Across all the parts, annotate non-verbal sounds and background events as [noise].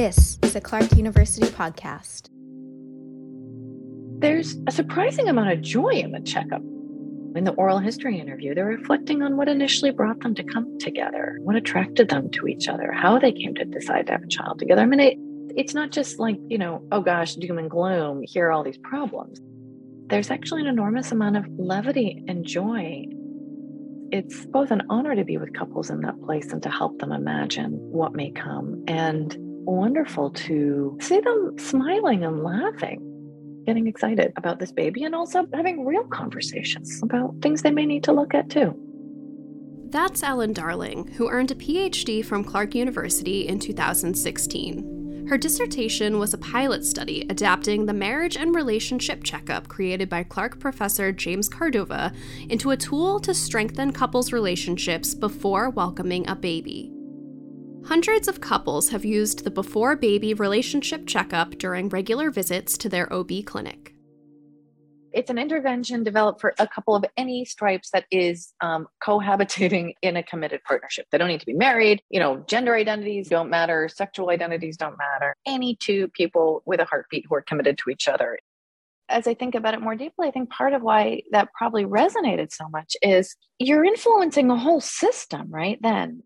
This is a Clark University podcast. There's a surprising amount of joy in the checkup. In the oral history interview, they're reflecting on what initially brought them to come together, what attracted them to each other, how they came to decide to have a child together. I mean, it, it's not just like, you know, oh gosh, doom and gloom, here are all these problems. There's actually an enormous amount of levity and joy. It's both an honor to be with couples in that place and to help them imagine what may come, and wonderful to see them smiling and laughing getting excited about this baby and also having real conversations about things they may need to look at too. That's Ellen Darling, who earned a PhD from Clark University in 2016. Her dissertation was a pilot study adapting the marriage and relationship checkup created by Clark professor James Córdova into a tool to strengthen couples' relationships before welcoming a baby. Hundreds of couples have used the before baby relationship checkup during regular visits to their OB clinic. It's an intervention developed for a couple of any stripes that is um, cohabitating [laughs] in a committed partnership. They don't need to be married. You know, gender identities don't matter. Sexual identities don't matter. Any two people with a heartbeat who are committed to each other. As I think about it more deeply, I think part of why that probably resonated so much is you're influencing a whole system, right? Then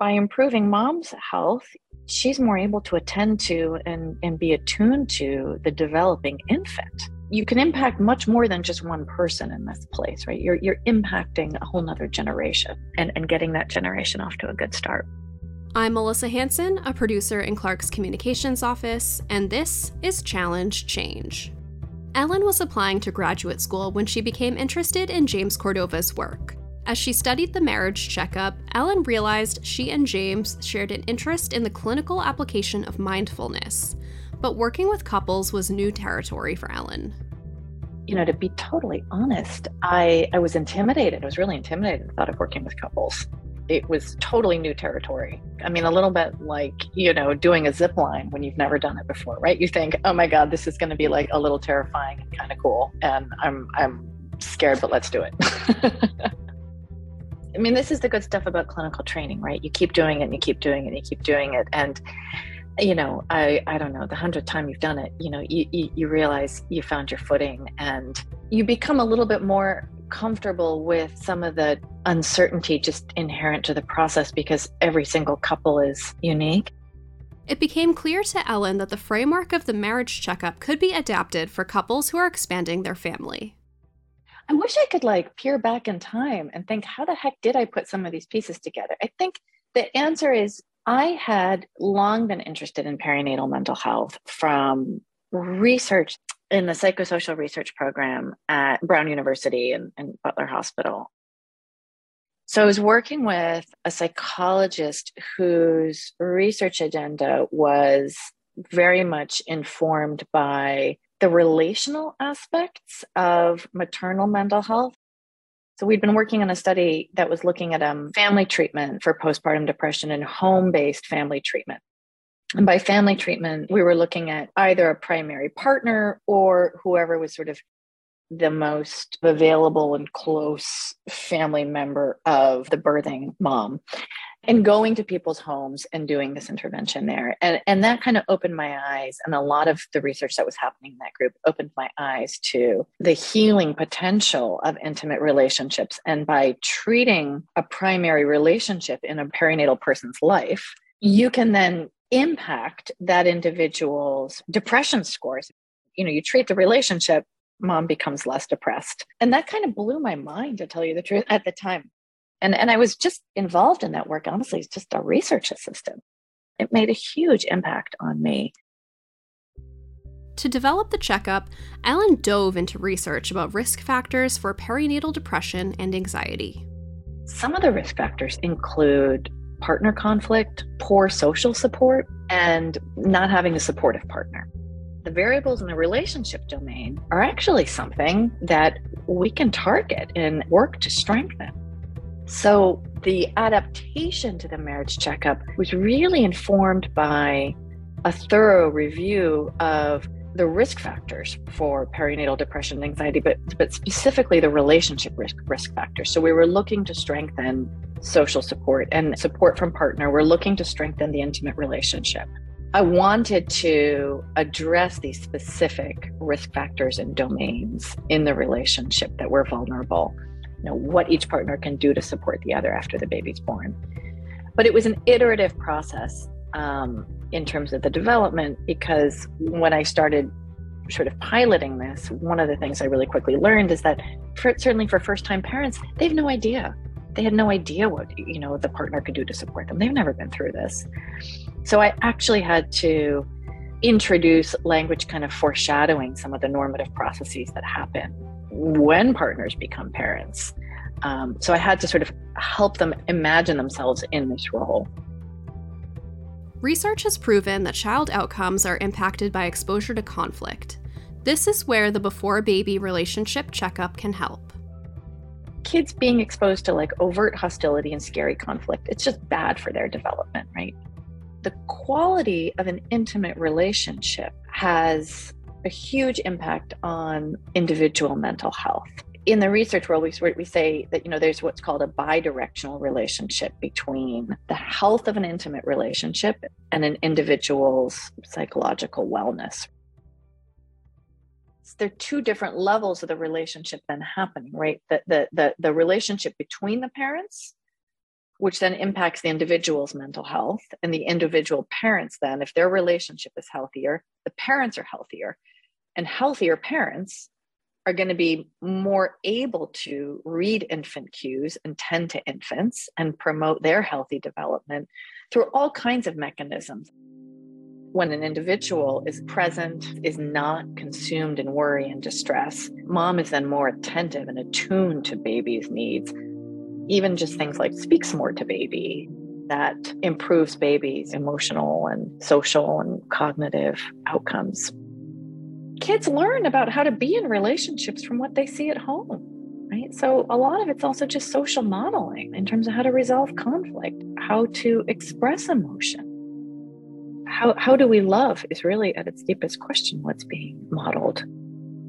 by improving mom's health, she's more able to attend to and, and be attuned to the developing infant. You can impact much more than just one person in this place, right? You're, you're impacting a whole nother generation and, and getting that generation off to a good start. I'm Melissa Hanson, a producer in Clark's communications office, and this is Challenge Change. Ellen was applying to graduate school when she became interested in James Córdova's work. As she studied the marriage checkup, Ellen realized she and James shared an interest in the clinical application of mindfulness. But working with couples was new territory for Ellen. You know, to be totally honest, I, I was intimidated. I was really intimidated the thought of working with couples. It was totally new territory. I mean, a little bit like, you know, doing a zip line when you've never done it before, right? You think, oh my God, this is going to be like a little terrifying and kind of cool. And I'm, I'm scared, but let's do it. [laughs] I mean, this is the good stuff about clinical training, right? You keep doing it and you keep doing it and you keep doing it. And, you know, I, I don't know, the hundredth time you've done it, you know, you, you, you realize you found your footing and you become a little bit more comfortable with some of the uncertainty just inherent to the process because every single couple is unique. It became clear to Ellen that the framework of the marriage checkup could be adapted for couples who are expanding their family. I wish I could like peer back in time and think, how the heck did I put some of these pieces together? I think the answer is I had long been interested in perinatal mental health from research in the psychosocial research program at Brown University and, and Butler Hospital. So I was working with a psychologist whose research agenda was very much informed by the relational aspects of maternal mental health. So we'd been working on a study that was looking at um, family treatment for postpartum depression and home-based family treatment. And by family treatment, we were looking at either a primary partner or whoever was sort of the most available and close family member of the birthing mom and going to people's homes and doing this intervention there. And and that kind of opened my eyes and a lot of the research that was happening in that group opened my eyes to the healing potential of intimate relationships. And by treating a primary relationship in a perinatal person's life you can then impact that individual's depression scores. You know you treat the relationship mom becomes less depressed and that kind of blew my mind to tell you the truth at the time and, and I was just involved in that work, honestly, just a research assistant. It made a huge impact on me. To develop the checkup, Ellen dove into research about risk factors for perinatal depression and anxiety. Some of the risk factors include partner conflict, poor social support, and not having a supportive partner. The variables in the relationship domain are actually something that we can target and work to strengthen. So the adaptation to the marriage checkup was really informed by a thorough review of the risk factors for perinatal depression and anxiety, but, but specifically the relationship risk, risk factors. So we were looking to strengthen social support and support from partner. We're looking to strengthen the intimate relationship. I wanted to address these specific risk factors and domains in the relationship that were vulnerable. You know, what each partner can do to support the other after the baby's born. But it was an iterative process um, in terms of the development because when I started sort of piloting this, one of the things I really quickly learned is that for, certainly for first time parents, they have no idea. They had no idea what you know the partner could do to support them. They've never been through this. So I actually had to introduce language kind of foreshadowing some of the normative processes that happen when partners become parents. Um, so I had to sort of help them imagine themselves in this role. Research has proven that child outcomes are impacted by exposure to conflict. This is where the before baby relationship checkup can help. Kids being exposed to like overt hostility and scary conflict, it's just bad for their development, right? The quality of an intimate relationship has a huge impact on individual mental health in the research world, we, we say that you know there's what's called a bidirectional relationship between the health of an intimate relationship and an individual's psychological wellness. Are two different levels of the relationship then happening, right? The, the the the relationship between the parents, which then impacts the individual's mental health, and the individual parents then, if their relationship is healthier, the parents are healthier, and healthier parents are going to be more able to read infant cues and tend to infants and promote their healthy development through all kinds of mechanisms. When an individual is present, is not consumed in worry and distress, mom is then more attentive and attuned to baby's needs. Even just things like speaks more to baby, that improves baby's emotional and social and cognitive outcomes. Kids learn about how to be in relationships from what they see at home right? So a lot of it's also just social modeling in terms of how to resolve conflict how to express emotion how, how do we love is really at its deepest question what's being modeled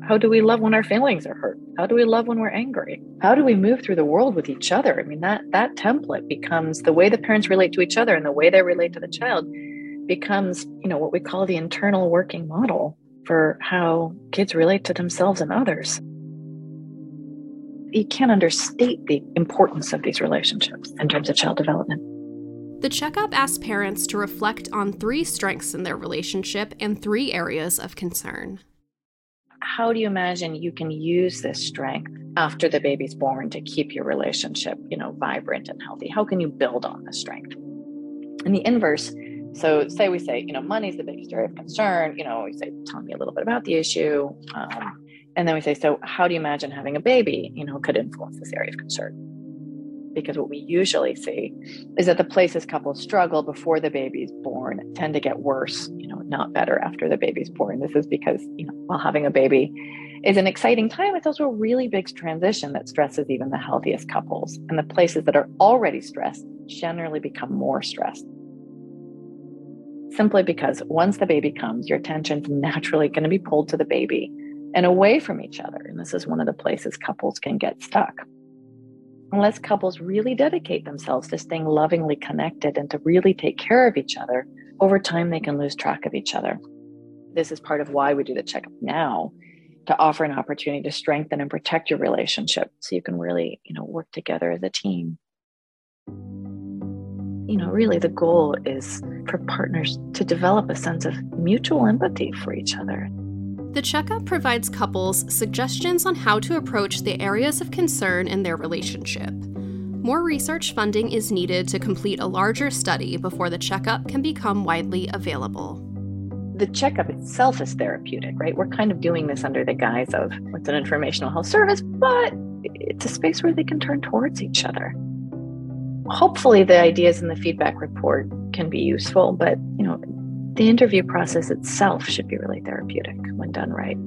how do we love when our feelings are hurt how do we love when we're angry how do we move through the world with each other i mean that that template becomes the way the parents relate to each other and the way they relate to the child becomes you know what we call the internal working model for how kids relate to themselves and others. You can't understate the importance of these relationships in terms of child development. The checkup asks parents to reflect on three strengths in their relationship and three areas of concern. How do you imagine you can use this strength after the baby's born to keep your relationship, you know, vibrant and healthy? How can you build on this strength? And the inverse so, say we say, you know, money is the biggest area of concern. You know, we say, tell me a little bit about the issue. Um, and then we say, so how do you imagine having a baby, you know, could influence this area of concern? Because what we usually see is that the places couples struggle before the baby's born tend to get worse, you know, not better after the baby's born. This is because, you know, while having a baby is an exciting time, it's also a really big transition that stresses even the healthiest couples. And the places that are already stressed generally become more stressed simply because once the baby comes, your attention's naturally going to be pulled to the baby and away from each other. And this is one of the places couples can get stuck. Unless couples really dedicate themselves to staying lovingly connected and to really take care of each other, over time they can lose track of each other. This is part of why we do the checkup now to offer an opportunity to strengthen and protect your relationship so you can really, you know, work together as a team you know, really the goal is for partners to develop a sense of mutual empathy for each other. The checkup provides couples suggestions on how to approach the areas of concern in their relationship. More research funding is needed to complete a larger study before the checkup can become widely available. The checkup itself is therapeutic, right? We're kind of doing this under the guise of it's an informational health service, but it's a space where they can turn towards each other hopefully the ideas in the feedback report can be useful, but you know, the interview process itself should be really therapeutic when done right.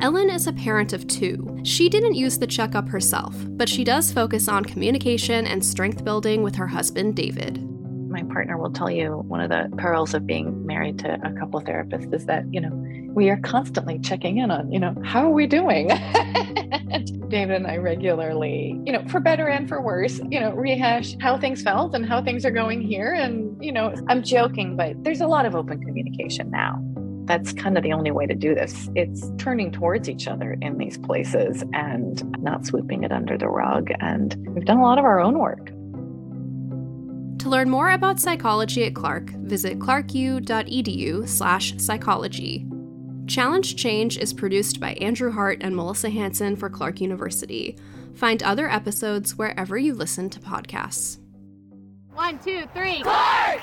Ellen is a parent of two. She didn't use the checkup herself, but she does focus on communication and strength building with her husband, David. my partner will tell you one of the perils of being married to a couple therapist is that, you know, we are constantly checking in on, you know, how are we doing? [laughs] David and I regularly, you know, for better and for worse, you know, rehash how things felt and how things are going here. And, you know, I'm joking, but there's a lot of open communication now. That's kind of the only way to do this. It's turning towards each other in these places and not sweeping it under the rug. And we've done a lot of our own work. To learn more about psychology at Clark, visit clarku.edu slash psychology. Challenge Change is produced by Andrew Hart and Melissa Hanson for Clark University. Find other episodes wherever you listen to podcasts. One, two, three. Clark!